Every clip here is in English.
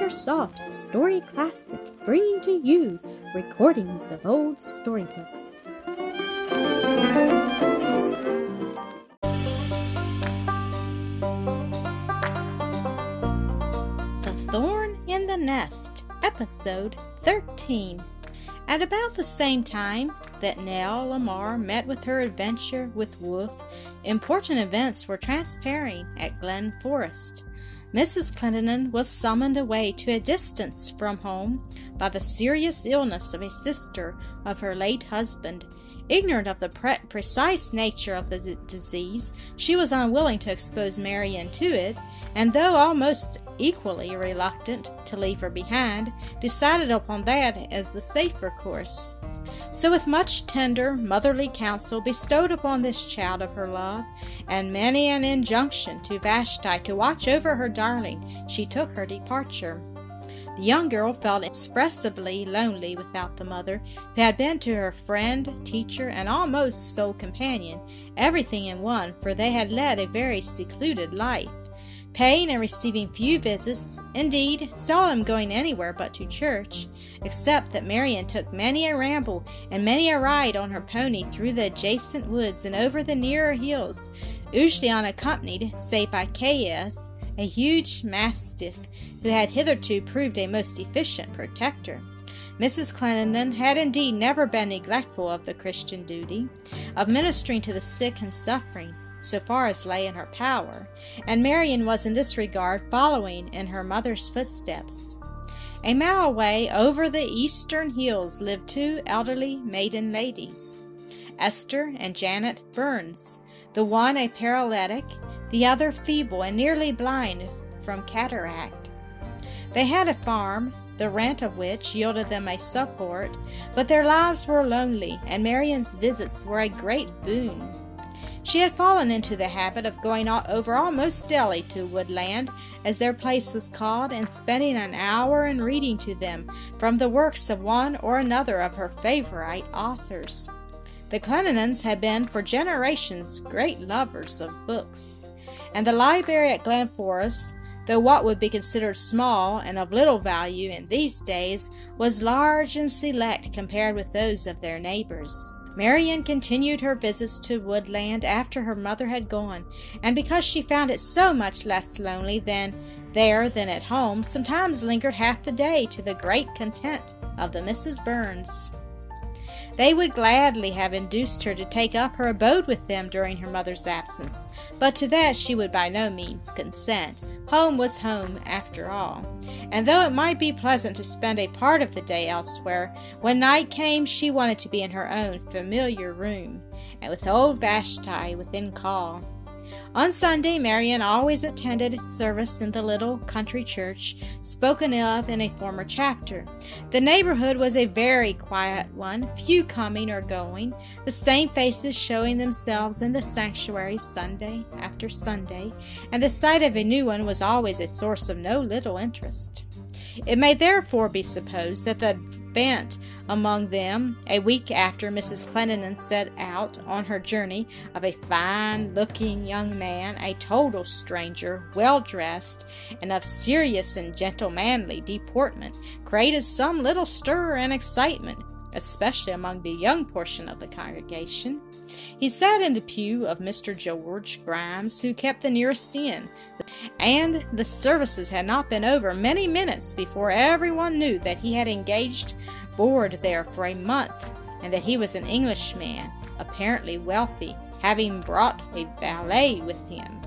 AcreSoft Story Classic, bringing to you recordings of old storybooks. The Thorn in the Nest, Episode 13. At about the same time that Nell Lamar met with her adventure with Wolf, important events were transpiring at Glen Forest. Mrs. Clendenin was summoned away to a distance from home by the serious illness of a sister of her late husband. Ignorant of the pre- precise nature of the d- disease, she was unwilling to expose Marian to it, and though almost equally reluctant to leave her behind, decided upon that as the safer course. So, with much tender motherly counsel bestowed upon this child of her love, and many an injunction to Vashti to watch over her darling, she took her departure. The young girl felt inexpressibly lonely without the mother, who had been to her friend, teacher, and almost sole companion, everything in one, for they had led a very secluded life paying and receiving few visits, indeed, seldom going anywhere but to church, except that Marian took many a ramble and many a ride on her pony through the adjacent woods and over the nearer hills, usually unaccompanied, save by Caius, a huge mastiff who had hitherto proved a most efficient protector. Mrs. Clendenin had indeed never been neglectful of the Christian duty of ministering to the sick and suffering, so far as lay in her power, and Marian was in this regard following in her mother's footsteps. A mile away over the eastern hills lived two elderly maiden ladies, Esther and Janet Burns, the one a paralytic, the other feeble and nearly blind from cataract. They had a farm, the rent of which yielded them a support, but their lives were lonely, and Marian's visits were a great boon. She had fallen into the habit of going over almost daily to Woodland, as their place was called, and spending an hour in reading to them from the works of one or another of her favorite authors. The Clendenins had been for generations great lovers of books, and the library at Glen Forest, though what would be considered small and of little value in these days, was large and select compared with those of their neighbors. Marian continued her visits to Woodland after her mother had gone, and because she found it so much less lonely than there than at home, sometimes lingered half the day to the great content of the Misses Burns. They would gladly have induced her to take up her abode with them during her mother's absence, but to that she would by no means consent. Home was home, after all. And though it might be pleasant to spend a part of the day elsewhere, when night came she wanted to be in her own familiar room, and with old Vashti within call. On Sunday, Marian always attended service in the little country church spoken of in a former chapter. The neighborhood was a very quiet one, few coming or going, the same faces showing themselves in the sanctuary Sunday after Sunday, and the sight of a new one was always a source of no little interest. It may therefore be supposed that the event among them, a week after Mrs. Clendenin set out on her journey, of a fine looking young man, a total stranger, well dressed, and of serious and gentlemanly deportment, created some little stir and excitement, especially among the young portion of the congregation. He sat in the pew of Mr. George Grimes, who kept the nearest inn, and the services had not been over many minutes before everyone knew that he had engaged board there for a month, and that he was an Englishman, apparently wealthy, having brought a valet with him.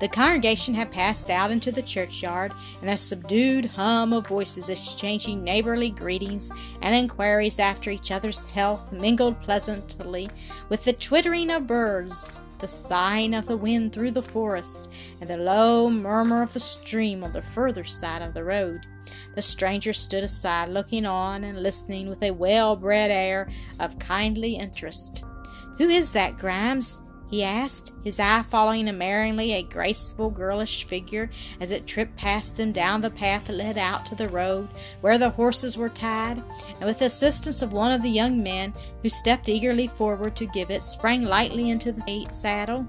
The congregation had passed out into the churchyard, and a subdued hum of voices exchanging neighborly greetings and inquiries after each other's health mingled pleasantly with the twittering of birds, the sighing of the wind through the forest, and the low murmur of the stream on the further side of the road. The stranger stood aside, looking on and listening with a well bred air of kindly interest. Who is that, Grimes? he asked, his eye following admiringly a graceful girlish figure as it tripped past them down the path that led out to the road where the horses were tied, and with the assistance of one of the young men, who stepped eagerly forward to give it, sprang lightly into the saddle.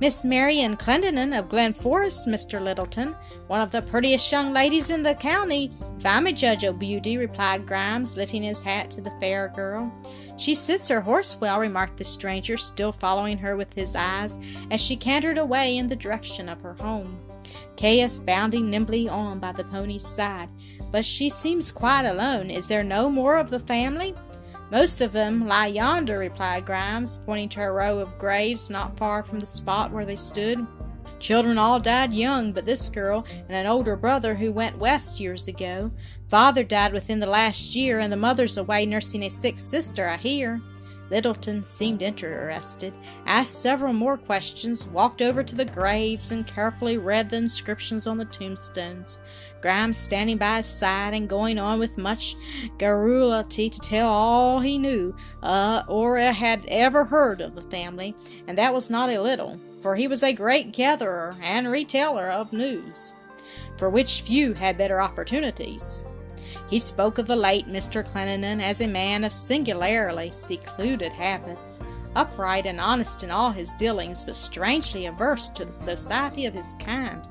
Miss Marian Clendenin of Glen Forest, Mr. Littleton, one of the prettiest young ladies in the county, if I'm a judge o' beauty, replied Grimes, lifting his hat to the fair girl. She sits her horse well, remarked the stranger, still following her with his eyes, as she cantered away in the direction of her home. Caius bounding nimbly on by the pony's side. But she seems quite alone. Is there no more of the family? Most of them lie yonder, replied Grimes, pointing to a row of graves not far from the spot where they stood. Children all died young, but this girl and an older brother who went west years ago. Father died within the last year, and the mother's away nursing a sick sister, I hear. Littleton seemed interested, asked several more questions, walked over to the graves, and carefully read the inscriptions on the tombstones. Grimes standing by his side and going on with much garrulity to tell all he knew uh, or had ever heard of the family, and that was not a little, for he was a great gatherer and retailer of news, for which few had better opportunities. He spoke of the late Mr. Clendenin as a man of singularly secluded habits, upright and honest in all his dealings, but strangely averse to the society of his kind.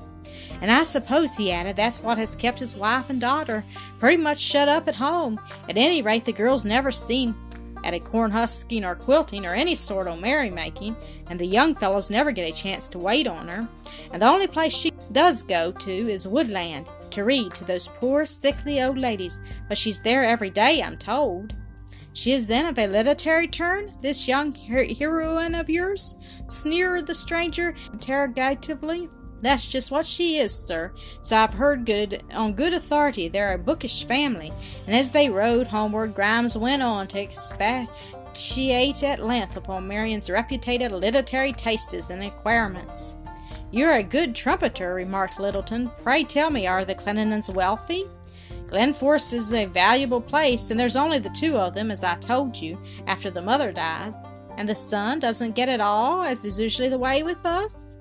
And I suppose, he added, that's what has kept his wife and daughter pretty much shut up at home. At any rate, the girl's never seen at a corn husking or quilting or any sort of merrymaking, and the young fellows never get a chance to wait on her. And the only place she does go to is Woodland, to read to those poor sickly old ladies, but she's there every day, I'm told. She is then of a literary turn, this young heroine of yours? sneered the stranger interrogatively. That's just what she is, sir. So I've heard good on good authority they're a bookish family. And as they rode homeward, Grimes went on to expatiate at length upon Marian's reputed literary tastes and acquirements. You're a good trumpeter, remarked Littleton. Pray tell me, are the Clendenins wealthy? Glen Forest is a valuable place, and there's only the two of them, as I told you, after the mother dies. And the son doesn't get it all, as is usually the way with us?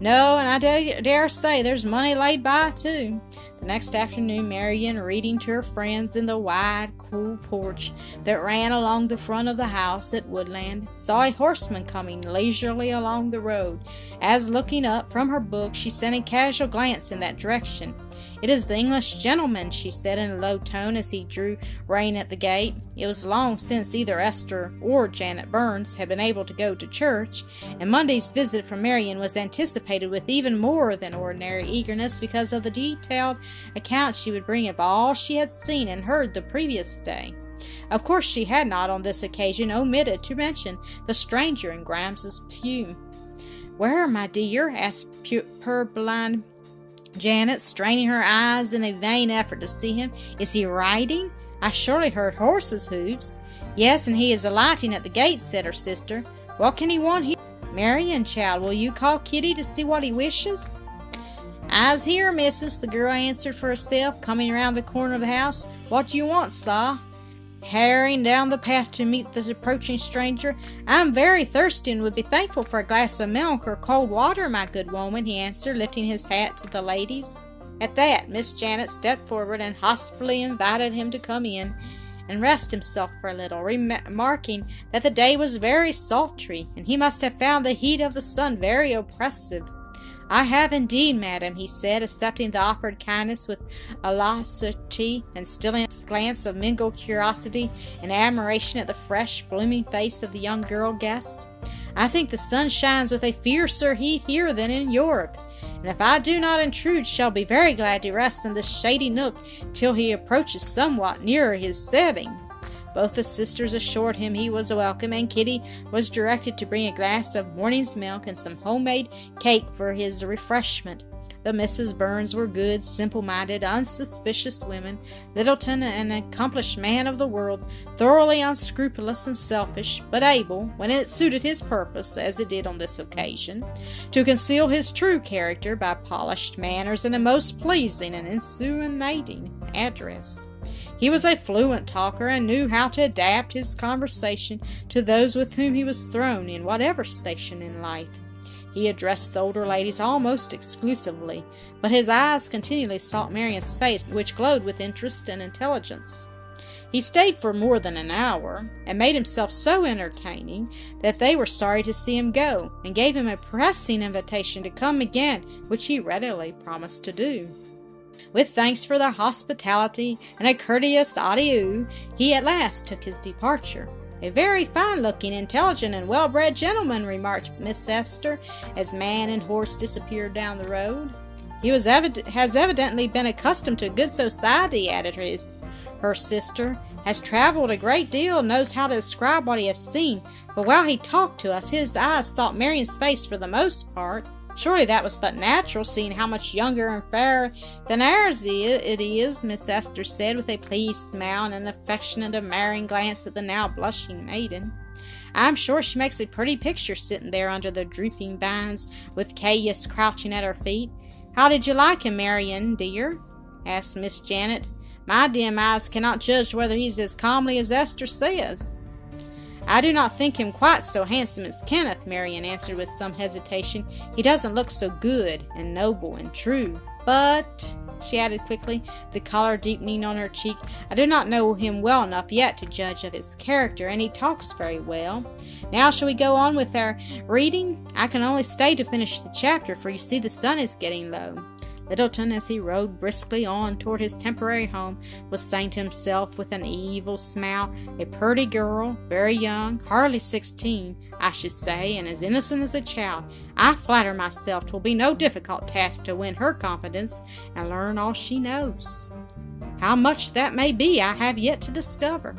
No, and I dare, dare say there's money laid by, too. The next afternoon, Marian, reading to her friends in the wide, cool porch that ran along the front of the house at Woodland, saw a horseman coming leisurely along the road. As looking up from her book, she sent a casual glance in that direction. It is the English gentleman, she said in a low tone as he drew rein at the gate. It was long since either Esther or Janet Burns had been able to go to church, and Monday's visit from Marian was anticipated with even more than ordinary eagerness because of the detailed account she would bring of all she had seen and heard the previous day. Of course, she had not on this occasion omitted to mention the stranger in Grimes's pew. Where, my dear? asked purblind Janet, straining her eyes in a vain effort to see him. Is he riding? I surely heard horses' hoofs. Yes, and he is alighting at the gate, said her sister. What can he want here? Marian, child, will you call Kitty to see what he wishes? I's here, missus, the girl answered for herself, coming around the corner of the house. What do you want, saw? hurrying down the path to meet the approaching stranger. I'm very thirsty and would be thankful for a glass of milk or cold water, my good woman, he answered, lifting his hat to the ladies. At that, Miss Janet stepped forward and hospitably invited him to come in and rest himself for a little, remarking that the day was very sultry, and he must have found the heat of the sun very oppressive. I have indeed, madam, he said, accepting the offered kindness with alacrity and stealing a glance of mingled curiosity and admiration at the fresh, blooming face of the young girl guest. I think the sun shines with a fiercer heat here than in Europe, and if I do not intrude, shall be very glad to rest in this shady nook till he approaches somewhat nearer his setting. Both the sisters assured him he was welcome, and Kitty was directed to bring a glass of morning's milk and some homemade cake for his refreshment. The Misses Burns were good, simple minded, unsuspicious women. Littleton, an accomplished man of the world, thoroughly unscrupulous and selfish, but able, when it suited his purpose, as it did on this occasion, to conceal his true character by polished manners and a most pleasing and insinuating address. He was a fluent talker and knew how to adapt his conversation to those with whom he was thrown in whatever station in life. He addressed the older ladies almost exclusively, but his eyes continually sought Marian's face, which glowed with interest and intelligence. He stayed for more than an hour, and made himself so entertaining that they were sorry to see him go, and gave him a pressing invitation to come again, which he readily promised to do. With thanks for their hospitality and a courteous adieu, he at last took his departure. A very fine looking, intelligent, and well bred gentleman, remarked Miss Esther, as man and horse disappeared down the road. He was has evidently been accustomed to good society, added his her sister, has traveled a great deal, knows how to describe what he has seen, but while he talked to us, his eyes sought Marian's face for the most part. Surely that was but natural, seeing how much younger and fairer than ours it is, Miss Esther said, with a pleased smile and an affectionate admiring glance at the now blushing maiden. I'm sure she makes a pretty picture sitting there under the drooping vines, with Caius crouching at her feet. How did you like him, Marian, dear? asked Miss Janet. My dim eyes cannot judge whether he's as comely as Esther says. I do not think him quite so handsome as Kenneth, Marian answered with some hesitation. He doesn't look so good and noble and true. But, she added quickly, the color deepening on her cheek, I do not know him well enough yet to judge of his character, and he talks very well. Now shall we go on with our reading? I can only stay to finish the chapter, for you see the sun is getting low. Littleton, as he rode briskly on toward his temporary home, was saying to himself with an evil smile, A pretty girl, very young, hardly sixteen, I should say, and as innocent as a child. I flatter myself 'twill be no difficult task to win her confidence and learn all she knows. How much that may be, I have yet to discover.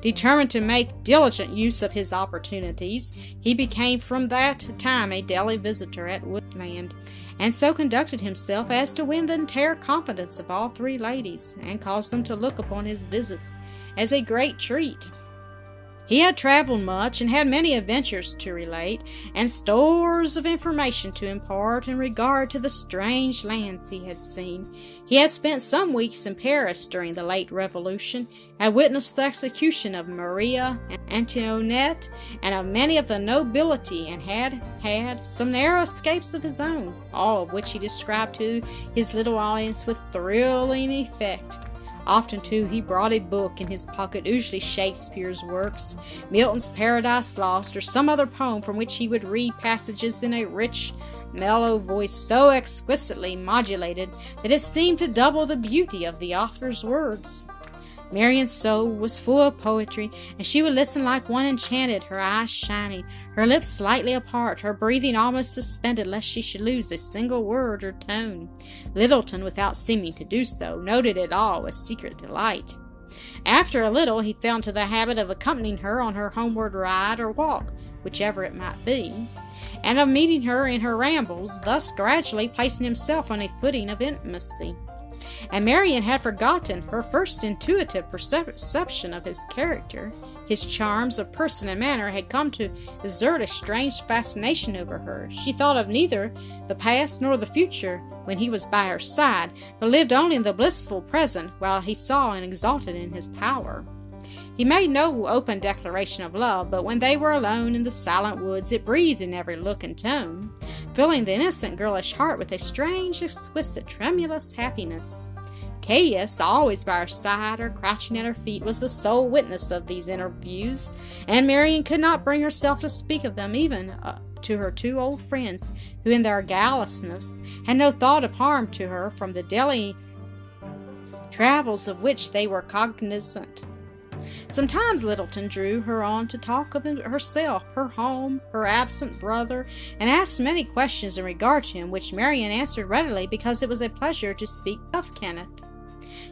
Determined to make diligent use of his opportunities, he became from that time a daily visitor at Woodland, and so conducted himself as to win the entire confidence of all three ladies, and cause them to look upon his visits as a great treat. He had traveled much and had many adventures to relate, and stores of information to impart in regard to the strange lands he had seen. He had spent some weeks in Paris during the late Revolution, had witnessed the execution of Maria Antoinette and of many of the nobility, and had had some narrow escapes of his own, all of which he described to his little audience with thrilling effect. Often, too, he brought a book in his pocket, usually Shakespeare's works, Milton's Paradise Lost, or some other poem from which he would read passages in a rich, mellow voice so exquisitely modulated that it seemed to double the beauty of the author's words. Marian's soul was full of poetry, and she would listen like one enchanted, her eyes shining, her lips slightly apart, her breathing almost suspended lest she should lose a single word or tone. Littleton, without seeming to do so, noted it all with secret delight. After a little, he fell into the habit of accompanying her on her homeward ride or walk, whichever it might be, and of meeting her in her rambles, thus gradually placing himself on a footing of intimacy and Marian had forgotten her first intuitive perception of his character. His charms of person and manner had come to exert a strange fascination over her. She thought of neither the past nor the future when he was by her side, but lived only in the blissful present while he saw and exulted in his power. He made no open declaration of love, but when they were alone in the silent woods, it breathed in every look and tone, filling the innocent girlish heart with a strange, exquisite, tremulous happiness. Caius, always by her side or crouching at her feet, was the sole witness of these interviews, and Marian could not bring herself to speak of them even uh, to her two old friends, who in their gallousness had no thought of harm to her from the daily travels of which they were cognizant. Sometimes Littleton drew her on to talk of herself, her home, her absent brother, and asked many questions in regard to him, which Marian answered readily because it was a pleasure to speak of Kenneth.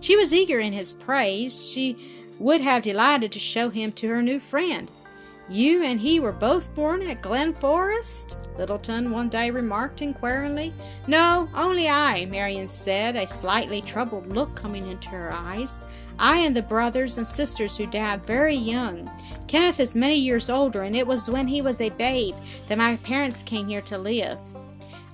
She was eager in his praise. She would have delighted to show him to her new friend. You and he were both born at Glen Forest? Littleton one day remarked inquiringly. No, only I, Marian said, a slightly troubled look coming into her eyes. I and the brothers and sisters who died very young. Kenneth is many years older, and it was when he was a babe that my parents came here to live.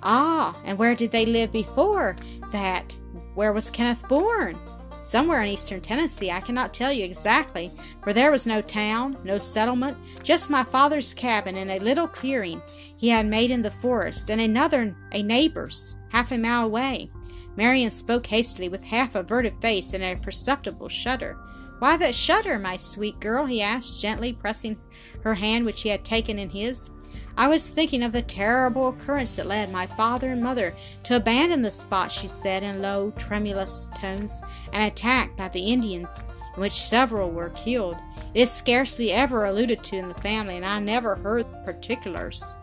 Ah, and where did they live before that? Where was Kenneth born? Somewhere in eastern Tennessee, I cannot tell you exactly, for there was no town, no settlement, just my father's cabin in a little clearing he had made in the forest, and another, a neighbor's, half a mile away. Marian spoke hastily with half averted face and a perceptible shudder. Why that shudder, my sweet girl? he asked, gently pressing her hand which he had taken in his. I was thinking of the terrible occurrence that led my father and mother to abandon the spot, she said in low, tremulous tones, and attacked by the Indians, in which several were killed. It is scarcely ever alluded to in the family, and I never heard particulars.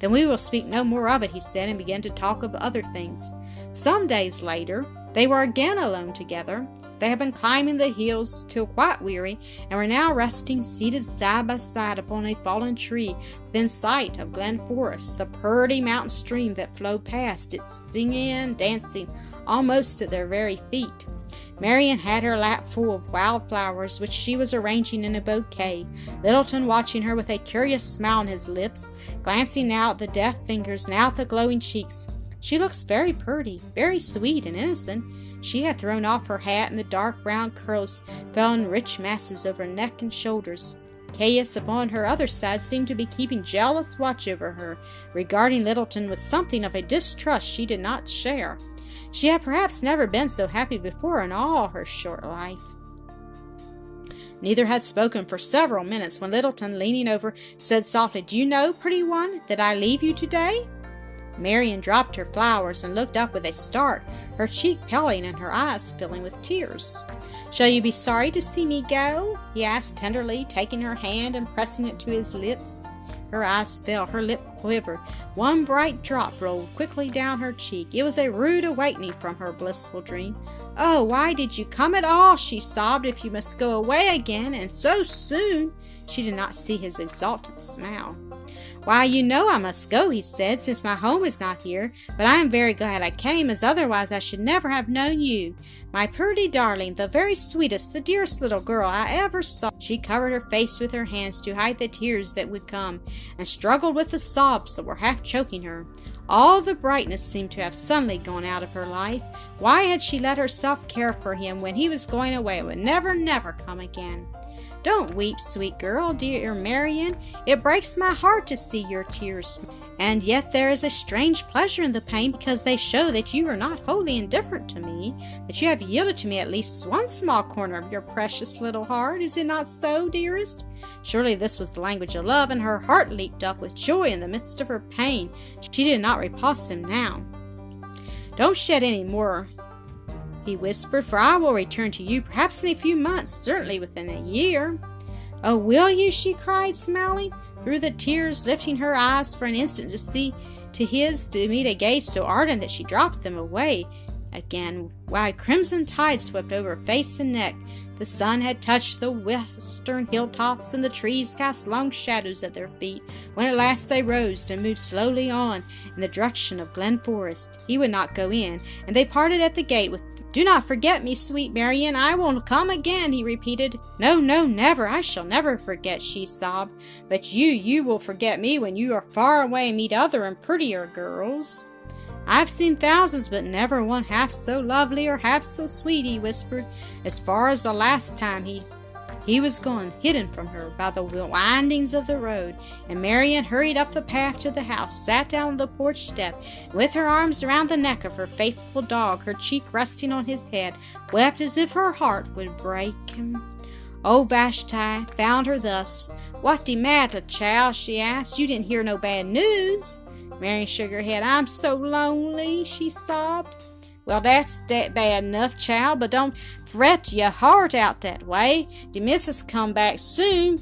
Then we will speak no more of it, he said, and began to talk of other things. Some days later, they were again alone together. They had been climbing the hills till quite weary, and were now resting seated side by side upon a fallen tree within sight of Glen Forest, the purty mountain stream that flowed past it, singing and dancing almost at their very feet. Marian had her lap full of wild flowers, which she was arranging in a bouquet, Littleton watching her with a curious smile on his lips, glancing now at the deft fingers, now at the glowing cheeks. She looks very pretty, very sweet and innocent. She had thrown off her hat, and the dark brown curls fell in rich masses over neck and shoulders. Caius, upon her other side, seemed to be keeping jealous watch over her, regarding Littleton with something of a distrust she did not share. She had perhaps never been so happy before in all her short life. Neither had spoken for several minutes when Littleton, leaning over, said softly, Do you know, pretty one, that I leave you today? Marian dropped her flowers and looked up with a start, her cheek paling and her eyes filling with tears. Shall you be sorry to see me go? he asked tenderly, taking her hand and pressing it to his lips. Her eyes fell, her lip quivered. One bright drop rolled quickly down her cheek. It was a rude awakening from her blissful dream. Oh, why did you come at all? she sobbed. If you must go away again, and so soon. She did not see his exultant smile. Why, you know I must go, he said, since my home is not here, but I am very glad I came, as otherwise I should never have known you. My pretty darling, the very sweetest, the dearest little girl I ever saw. She covered her face with her hands to hide the tears that would come, and struggled with the sobs that were half choking her. All the brightness seemed to have suddenly gone out of her life. Why had she let herself care for him when he was going away and would never, never come again? Don't weep, sweet girl, dear Marian. It breaks my heart to see your tears. And yet there is a strange pleasure in the pain because they show that you are not wholly indifferent to me, that you have yielded to me at least one small corner of your precious little heart. Is it not so, dearest? Surely this was the language of love, and her heart leaped up with joy in the midst of her pain. She did not repulse him now. Don't shed any more he whispered, for I will return to you perhaps in a few months, certainly within a year. Oh, will you? she cried, smiling through the tears, lifting her eyes for an instant to see to his to meet a gaze so ardent that she dropped them away again, while crimson tide swept over face and neck. The sun had touched the western hilltops, and the trees cast long shadows at their feet, when at last they rose and moved slowly on in the direction of Glen Forest. He would not go in, and they parted at the gate with do not forget me, sweet Marian. I will come again, he repeated. No, no, never. I shall never forget, she sobbed. But you, you will forget me when you are far away and meet other and prettier girls. I've seen thousands, but never one half so lovely or half so sweet, he whispered, as far as the last time he he was gone, hidden from her by the windings of the road, and Marian hurried up the path to the house, sat down on the porch step, and with her arms around the neck of her faithful dog, her cheek resting on his head, wept as if her heart would break him. Old Vashti found her thus. What de matter, child? she asked. You didn't hear no bad news? Marian shook her head. I'm so lonely, she sobbed. Well, that's that bad enough, child, but don't fret your heart out that way. The missus come back soon,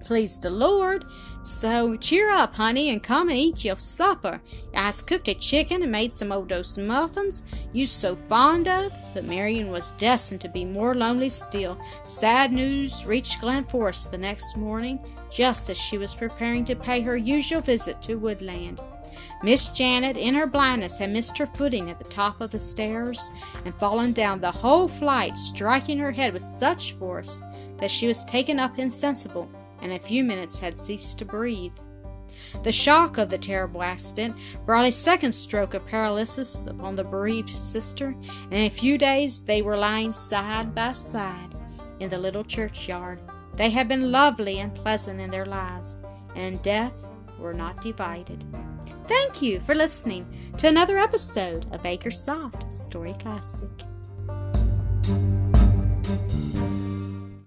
please the Lord. So cheer up, honey, and come and eat your supper. I's cooked a chicken and made some of those muffins you so fond of. But Marian was destined to be more lonely still. Sad news reached Glen Forest the next morning, just as she was preparing to pay her usual visit to Woodland. Miss Janet, in her blindness, had missed her footing at the top of the stairs and fallen down the whole flight, striking her head with such force that she was taken up insensible and in a few minutes had ceased to breathe. The shock of the terrible accident brought a second stroke of paralysis upon the bereaved sister, and in a few days they were lying side by side in the little churchyard. They had been lovely and pleasant in their lives, and in death were not divided. Thank you for listening to another episode of Acre Soft Story Classic.